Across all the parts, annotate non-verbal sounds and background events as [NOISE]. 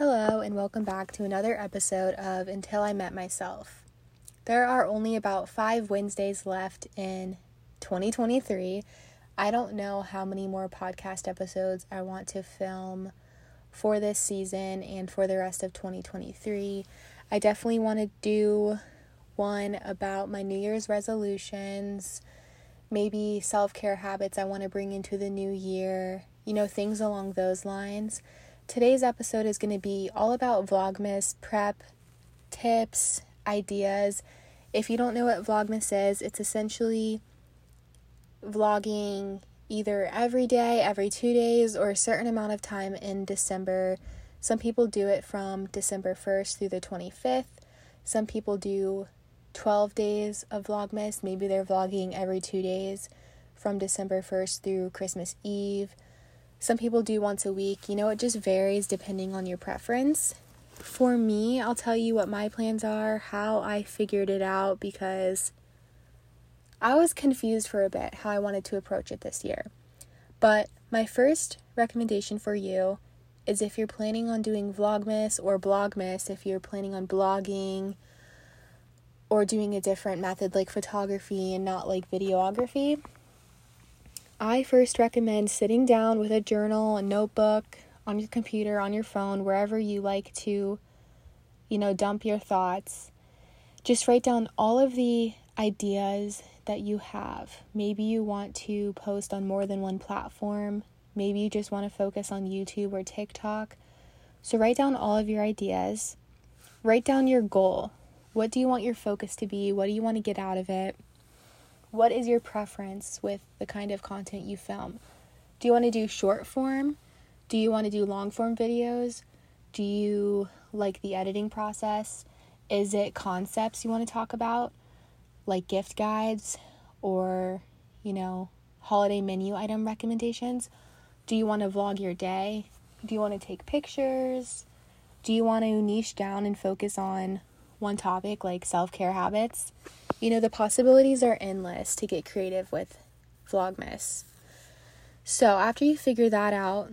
Hello, and welcome back to another episode of Until I Met Myself. There are only about five Wednesdays left in 2023. I don't know how many more podcast episodes I want to film for this season and for the rest of 2023. I definitely want to do one about my New Year's resolutions, maybe self care habits I want to bring into the new year, you know, things along those lines. Today's episode is going to be all about Vlogmas prep, tips, ideas. If you don't know what Vlogmas is, it's essentially vlogging either every day, every two days, or a certain amount of time in December. Some people do it from December 1st through the 25th. Some people do 12 days of Vlogmas. Maybe they're vlogging every two days from December 1st through Christmas Eve. Some people do once a week. You know, it just varies depending on your preference. For me, I'll tell you what my plans are, how I figured it out, because I was confused for a bit how I wanted to approach it this year. But my first recommendation for you is if you're planning on doing Vlogmas or Blogmas, if you're planning on blogging or doing a different method like photography and not like videography, I first recommend sitting down with a journal, a notebook, on your computer, on your phone, wherever you like to, you know, dump your thoughts. Just write down all of the ideas that you have. Maybe you want to post on more than one platform. Maybe you just want to focus on YouTube or TikTok. So write down all of your ideas. Write down your goal. What do you want your focus to be? What do you want to get out of it? What is your preference with the kind of content you film? Do you want to do short form? Do you want to do long form videos? Do you like the editing process? Is it concepts you want to talk about? like gift guides or, you know, holiday menu item recommendations? Do you want to vlog your day? Do you want to take pictures? Do you want to niche down and focus on one topic like self care habits? You know, the possibilities are endless to get creative with Vlogmas. So, after you figure that out,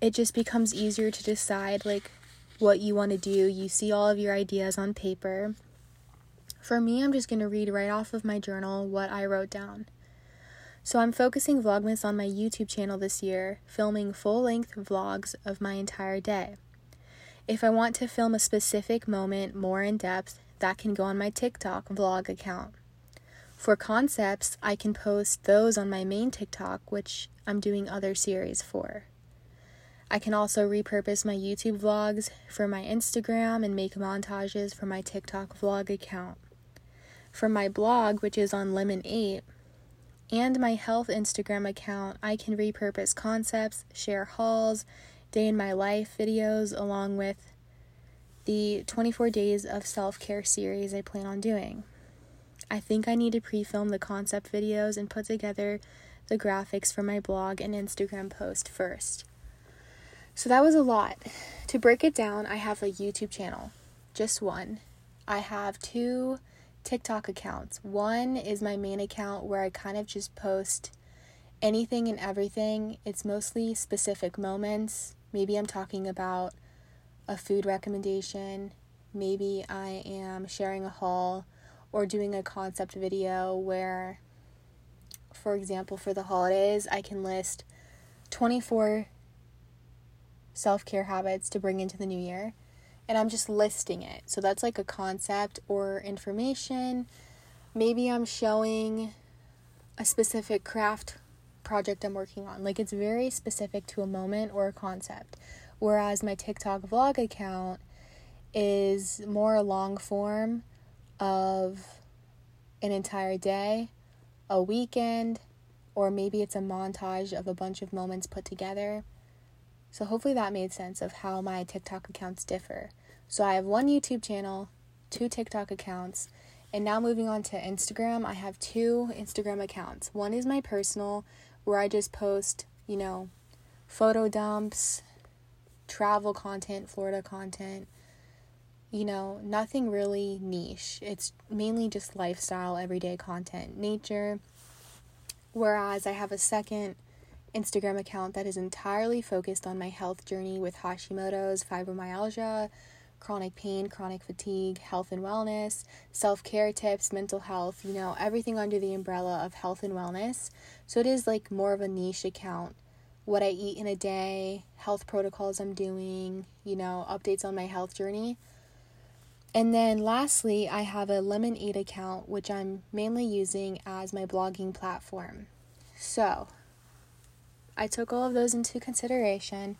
it just becomes easier to decide like what you want to do. You see all of your ideas on paper for me, I'm just going to read right off of my journal what I wrote down. So, I'm focusing Vlogmas on my YouTube channel this year, filming full length vlogs of my entire day. If I want to film a specific moment more in depth, that can go on my TikTok vlog account. For concepts, I can post those on my main TikTok, which I'm doing other series for. I can also repurpose my YouTube vlogs for my Instagram and make montages for my TikTok vlog account. For my blog, which is on Lemon 8, and my health Instagram account, I can repurpose concepts, share hauls, day in my life videos, along with the 24 days of self care series I plan on doing. I think I need to pre film the concept videos and put together the graphics for my blog and Instagram post first. So that was a lot. To break it down, I have a YouTube channel, just one. I have two TikTok accounts. One is my main account where I kind of just post anything and everything. It's mostly specific moments. Maybe I'm talking about a food recommendation. Maybe I am sharing a haul or doing a concept video where, for example, for the holidays, I can list 24 self care habits to bring into the new year and I'm just listing it. So that's like a concept or information. Maybe I'm showing a specific craft project I'm working on. Like it's very specific to a moment or a concept. Whereas my TikTok vlog account is more a long form of an entire day, a weekend, or maybe it's a montage of a bunch of moments put together. So hopefully that made sense of how my TikTok accounts differ. So I have one YouTube channel, two TikTok accounts, and now moving on to Instagram, I have two Instagram accounts. One is my personal where I just post, you know, photo dumps, travel content, Florida content, you know, nothing really niche. It's mainly just lifestyle, everyday content, nature. Whereas I have a second Instagram account that is entirely focused on my health journey with Hashimoto's, fibromyalgia, chronic pain, chronic fatigue, health and wellness, self care tips, mental health, you know, everything under the umbrella of health and wellness. So it is like more of a niche account. What I eat in a day, health protocols I'm doing, you know, updates on my health journey. And then lastly, I have a Lemon8 account, which I'm mainly using as my blogging platform. So I took all of those into consideration.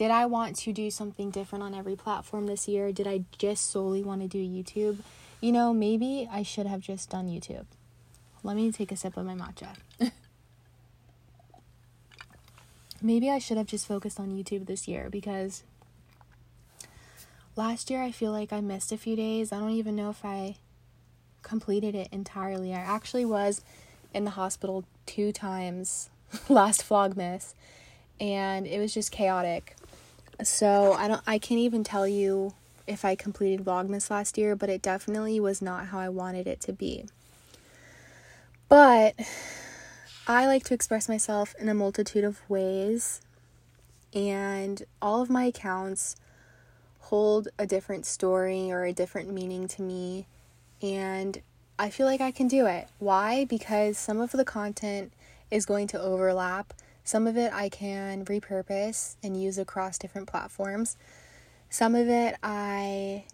Did I want to do something different on every platform this year? Did I just solely want to do YouTube? You know, maybe I should have just done YouTube. Let me take a sip of my matcha. [LAUGHS] maybe I should have just focused on YouTube this year because last year I feel like I missed a few days. I don't even know if I completed it entirely. I actually was in the hospital two times [LAUGHS] last Vlogmas and it was just chaotic. So I don't I can't even tell you if I completed Vlogmas last year, but it definitely was not how I wanted it to be. But I like to express myself in a multitude of ways, and all of my accounts hold a different story or a different meaning to me, and I feel like I can do it. Why? Because some of the content is going to overlap. Some of it I can repurpose and use across different platforms. Some of it I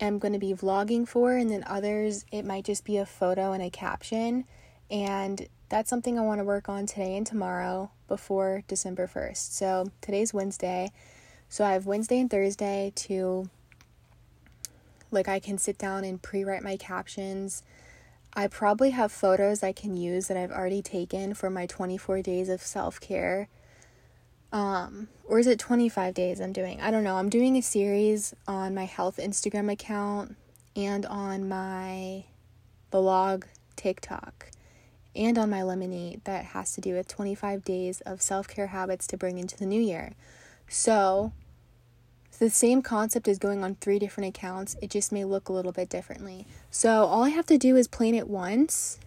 am going to be vlogging for, and then others it might just be a photo and a caption. And that's something I want to work on today and tomorrow before December 1st. So today's Wednesday. So I have Wednesday and Thursday to, like, I can sit down and pre write my captions. I probably have photos I can use that I've already taken for my 24 days of self care. Um, or is it 25 days I'm doing? I don't know. I'm doing a series on my health Instagram account and on my blog TikTok and on my Lemon8 that has to do with 25 days of self care habits to bring into the new year. So, the same concept is going on three different accounts, it just may look a little bit differently. So, all I have to do is plan it once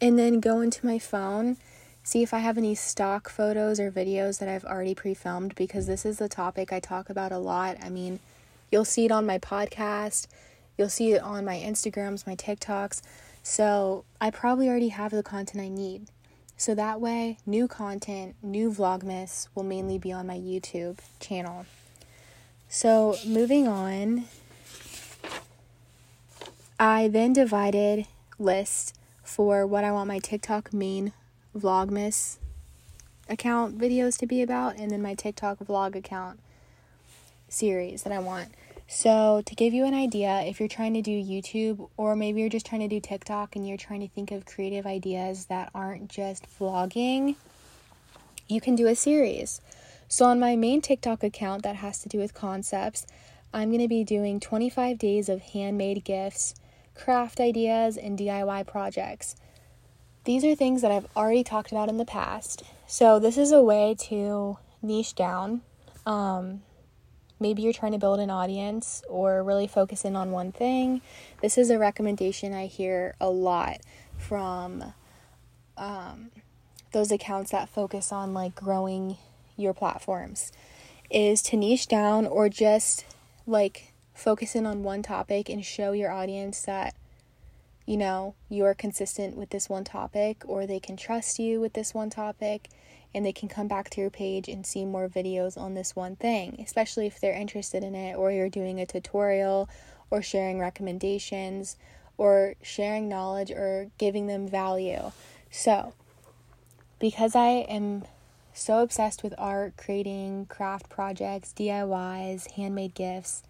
and then go into my phone, see if I have any stock photos or videos that I've already pre filmed because this is the topic I talk about a lot. I mean, you'll see it on my podcast, you'll see it on my Instagrams, my TikToks. So, I probably already have the content I need. So that way, new content, new Vlogmas will mainly be on my YouTube channel. So, moving on, I then divided list for what I want my TikTok main Vlogmas account videos to be about, and then my TikTok vlog account series that I want. So, to give you an idea, if you're trying to do YouTube or maybe you're just trying to do TikTok and you're trying to think of creative ideas that aren't just vlogging, you can do a series. So, on my main TikTok account that has to do with concepts, I'm going to be doing 25 days of handmade gifts, craft ideas, and DIY projects. These are things that I've already talked about in the past. So, this is a way to niche down. Um, maybe you're trying to build an audience or really focus in on one thing, this is a recommendation I hear a lot from um, those accounts that focus on like growing your platforms is to niche down or just like focus in on one topic and show your audience that you know you're consistent with this one topic or they can trust you with this one topic and they can come back to your page and see more videos on this one thing, especially if they're interested in it or you're doing a tutorial or sharing recommendations or sharing knowledge or giving them value. So, because I am so obsessed with art, creating craft projects, DIYs, handmade gifts,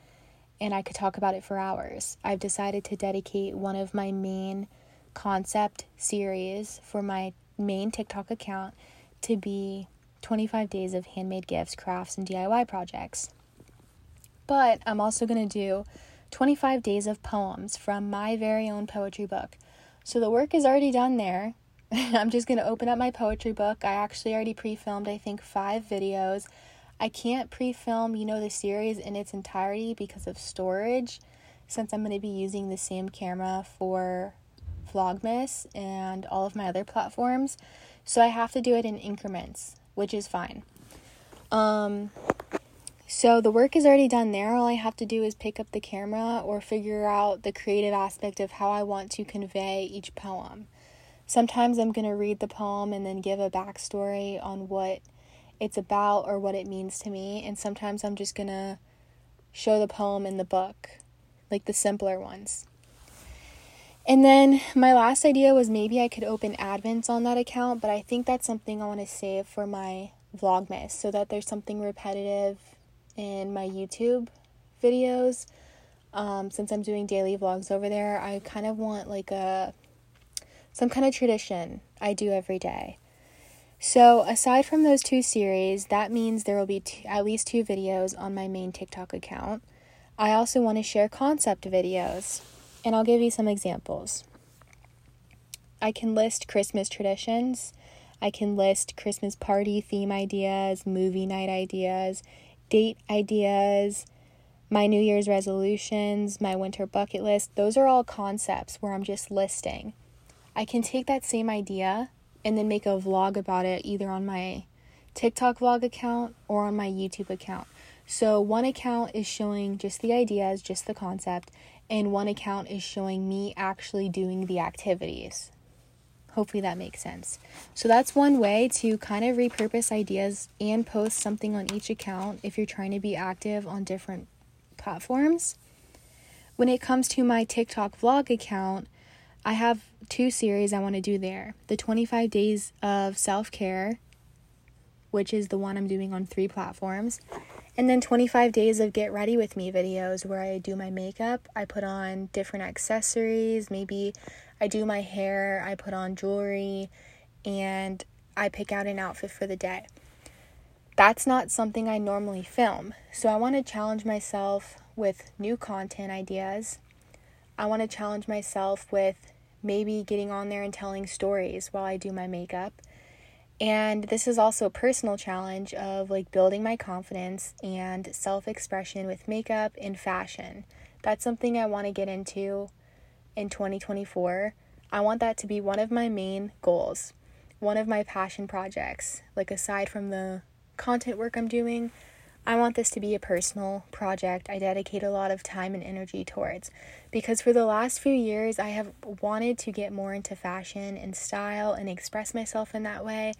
and I could talk about it for hours, I've decided to dedicate one of my main concept series for my main TikTok account to be 25 days of handmade gifts, crafts, and DIY projects. But I'm also going to do 25 days of poems from my very own poetry book. So the work is already done there. [LAUGHS] I'm just going to open up my poetry book. I actually already pre filmed, I think, five videos. I can't pre film, you know, the series in its entirety because of storage, since I'm going to be using the same camera for Vlogmas and all of my other platforms. So I have to do it in increments, which is fine. Um, so the work is already done there. All I have to do is pick up the camera or figure out the creative aspect of how I want to convey each poem. Sometimes I'm going to read the poem and then give a backstory on what it's about or what it means to me. And sometimes I'm just going to show the poem in the book, like the simpler ones. And then my last idea was maybe I could open advents on that account, but I think that's something I want to save for my Vlogmas so that there's something repetitive in my YouTube videos. Um, since I'm doing daily vlogs over there, I kind of want like a some kind of tradition I do every day. So, aside from those two series, that means there will be at least two videos on my main TikTok account. I also want to share concept videos, and I'll give you some examples. I can list Christmas traditions. I can list Christmas party theme ideas, movie night ideas, date ideas, my New Year's resolutions, my winter bucket list. Those are all concepts where I'm just listing. I can take that same idea and then make a vlog about it either on my TikTok vlog account or on my YouTube account. So, one account is showing just the ideas, just the concept, and one account is showing me actually doing the activities. Hopefully that makes sense. So that's one way to kind of repurpose ideas and post something on each account if you're trying to be active on different platforms. When it comes to my TikTok vlog account, I have two series I want to do there. The 25 days of self-care, which is the one I'm doing on three platforms, and then 25 days of get ready with me videos where I do my makeup, I put on different accessories, maybe I do my hair, I put on jewelry, and I pick out an outfit for the day. That's not something I normally film. So I want to challenge myself with new content ideas. I want to challenge myself with maybe getting on there and telling stories while I do my makeup. And this is also a personal challenge of like building my confidence and self expression with makeup and fashion. That's something I want to get into in 2024. I want that to be one of my main goals, one of my passion projects. Like, aside from the content work I'm doing, I want this to be a personal project I dedicate a lot of time and energy towards. Because for the last few years, I have wanted to get more into fashion and style and express myself in that way.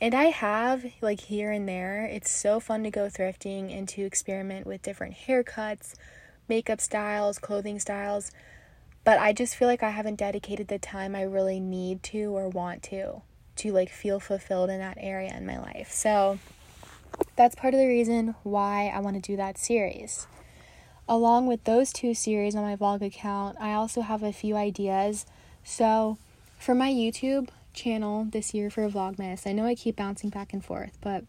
And I have, like here and there. It's so fun to go thrifting and to experiment with different haircuts, makeup styles, clothing styles but I just feel like I haven't dedicated the time I really need to or want to to like feel fulfilled in that area in my life. So that's part of the reason why I want to do that series. Along with those two series on my vlog account, I also have a few ideas. So for my YouTube channel this year for Vlogmas, I know I keep bouncing back and forth, but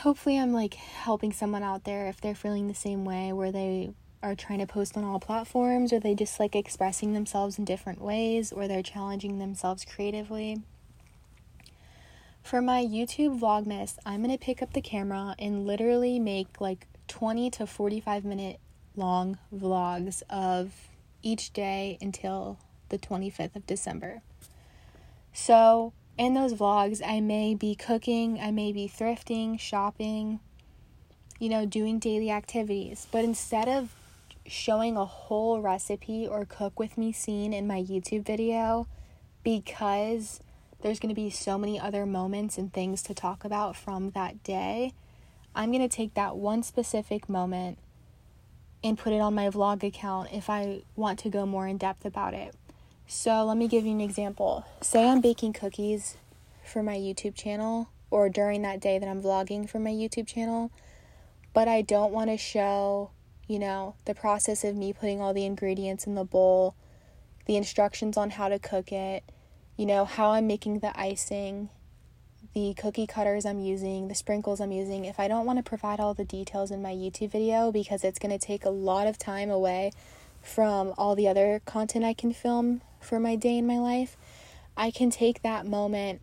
hopefully I'm like helping someone out there if they're feeling the same way where they are trying to post on all platforms or they just like expressing themselves in different ways or they're challenging themselves creatively. For my YouTube Vlogmas, I'm going to pick up the camera and literally make like 20 to 45 minute long vlogs of each day until the 25th of December. So, in those vlogs, I may be cooking, I may be thrifting, shopping, you know, doing daily activities. But instead of showing a whole recipe or cook with me scene in my YouTube video because there's going to be so many other moments and things to talk about from that day. I'm going to take that one specific moment and put it on my vlog account if I want to go more in depth about it. So, let me give you an example. Say I'm baking cookies for my YouTube channel or during that day that I'm vlogging for my YouTube channel, but I don't want to show you know, the process of me putting all the ingredients in the bowl, the instructions on how to cook it, you know, how I'm making the icing, the cookie cutters I'm using, the sprinkles I'm using. If I don't want to provide all the details in my YouTube video because it's going to take a lot of time away from all the other content I can film for my day in my life, I can take that moment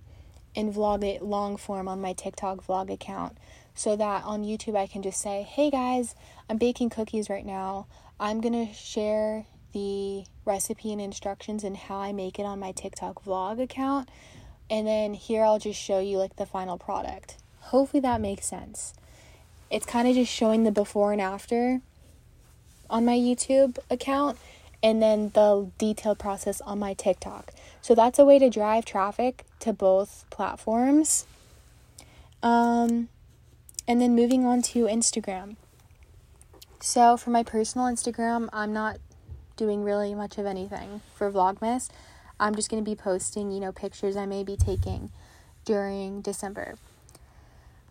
and vlog it long form on my TikTok vlog account so that on YouTube I can just say, hey guys, I'm baking cookies right now. I'm gonna share the recipe and instructions and how I make it on my TikTok vlog account. and then here I'll just show you like the final product. Hopefully that makes sense. It's kind of just showing the before and after on my YouTube account and then the detailed process on my TikTok. So that's a way to drive traffic to both platforms. Um, and then moving on to Instagram. So for my personal Instagram, I'm not doing really much of anything for Vlogmas. I'm just going to be posting, you know, pictures I may be taking during December.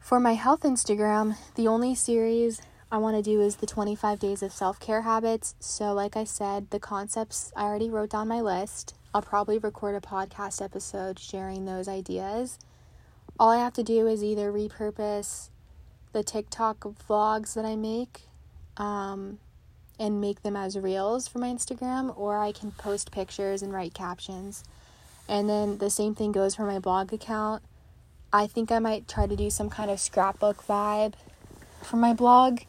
For my health Instagram, the only series I want to do is the 25 days of self care habits. So, like I said, the concepts I already wrote down my list. I'll probably record a podcast episode sharing those ideas. All I have to do is either repurpose the TikTok vlogs that I make um, and make them as reels for my Instagram, or I can post pictures and write captions. And then the same thing goes for my blog account. I think I might try to do some kind of scrapbook vibe for my blog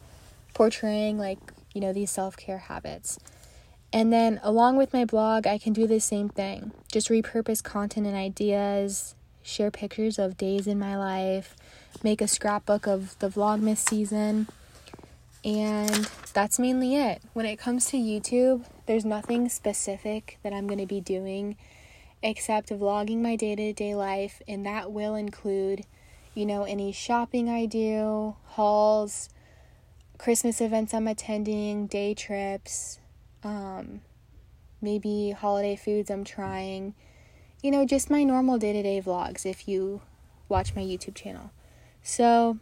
portraying like, you know, these self-care habits. And then along with my blog, I can do the same thing. Just repurpose content and ideas, share pictures of days in my life, make a scrapbook of the Vlogmas season. And that's mainly it. When it comes to YouTube, there's nothing specific that I'm going to be doing except vlogging my day to day life, and that will include, you know, any shopping I do, hauls, Christmas events I'm attending, day trips, um, maybe holiday foods I'm trying. You know, just my normal day to day vlogs if you watch my YouTube channel. So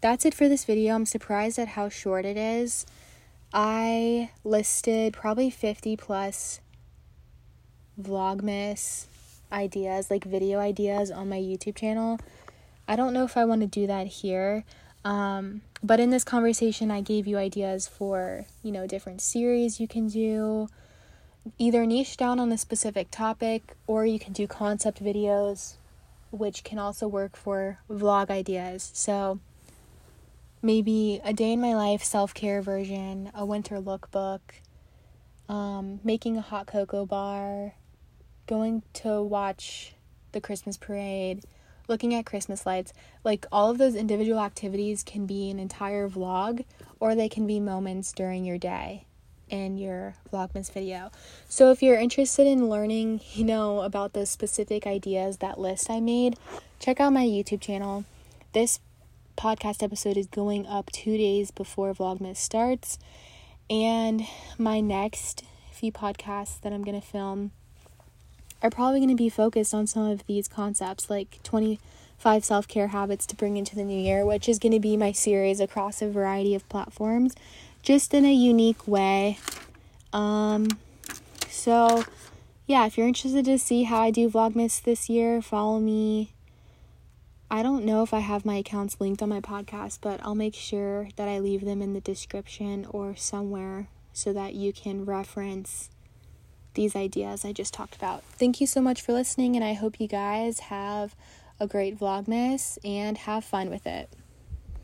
that's it for this video. I'm surprised at how short it is. I listed probably 50 plus Vlogmas ideas, like video ideas on my YouTube channel. I don't know if I want to do that here. Um, but in this conversation, I gave you ideas for, you know, different series you can do, either niche down on a specific topic, or you can do concept videos, which can also work for vlog ideas. So maybe a day in my life self care version, a winter lookbook, um, making a hot cocoa bar, going to watch the Christmas parade looking at Christmas lights. Like all of those individual activities can be an entire vlog or they can be moments during your day in your Vlogmas video. So if you're interested in learning, [LAUGHS] you know, about the specific ideas, that list I made, check out my YouTube channel. This podcast episode is going up two days before Vlogmas starts. And my next few podcasts that I'm going to film are probably going to be focused on some of these concepts, like 25 self care habits to bring into the new year, which is going to be my series across a variety of platforms, just in a unique way. Um, so, yeah, if you're interested to see how I do Vlogmas this year, follow me. I don't know if I have my accounts linked on my podcast, but I'll make sure that I leave them in the description or somewhere so that you can reference these ideas I just talked about. Thank you so much for listening, and I hope you guys have a great Vlogmas and have fun with it.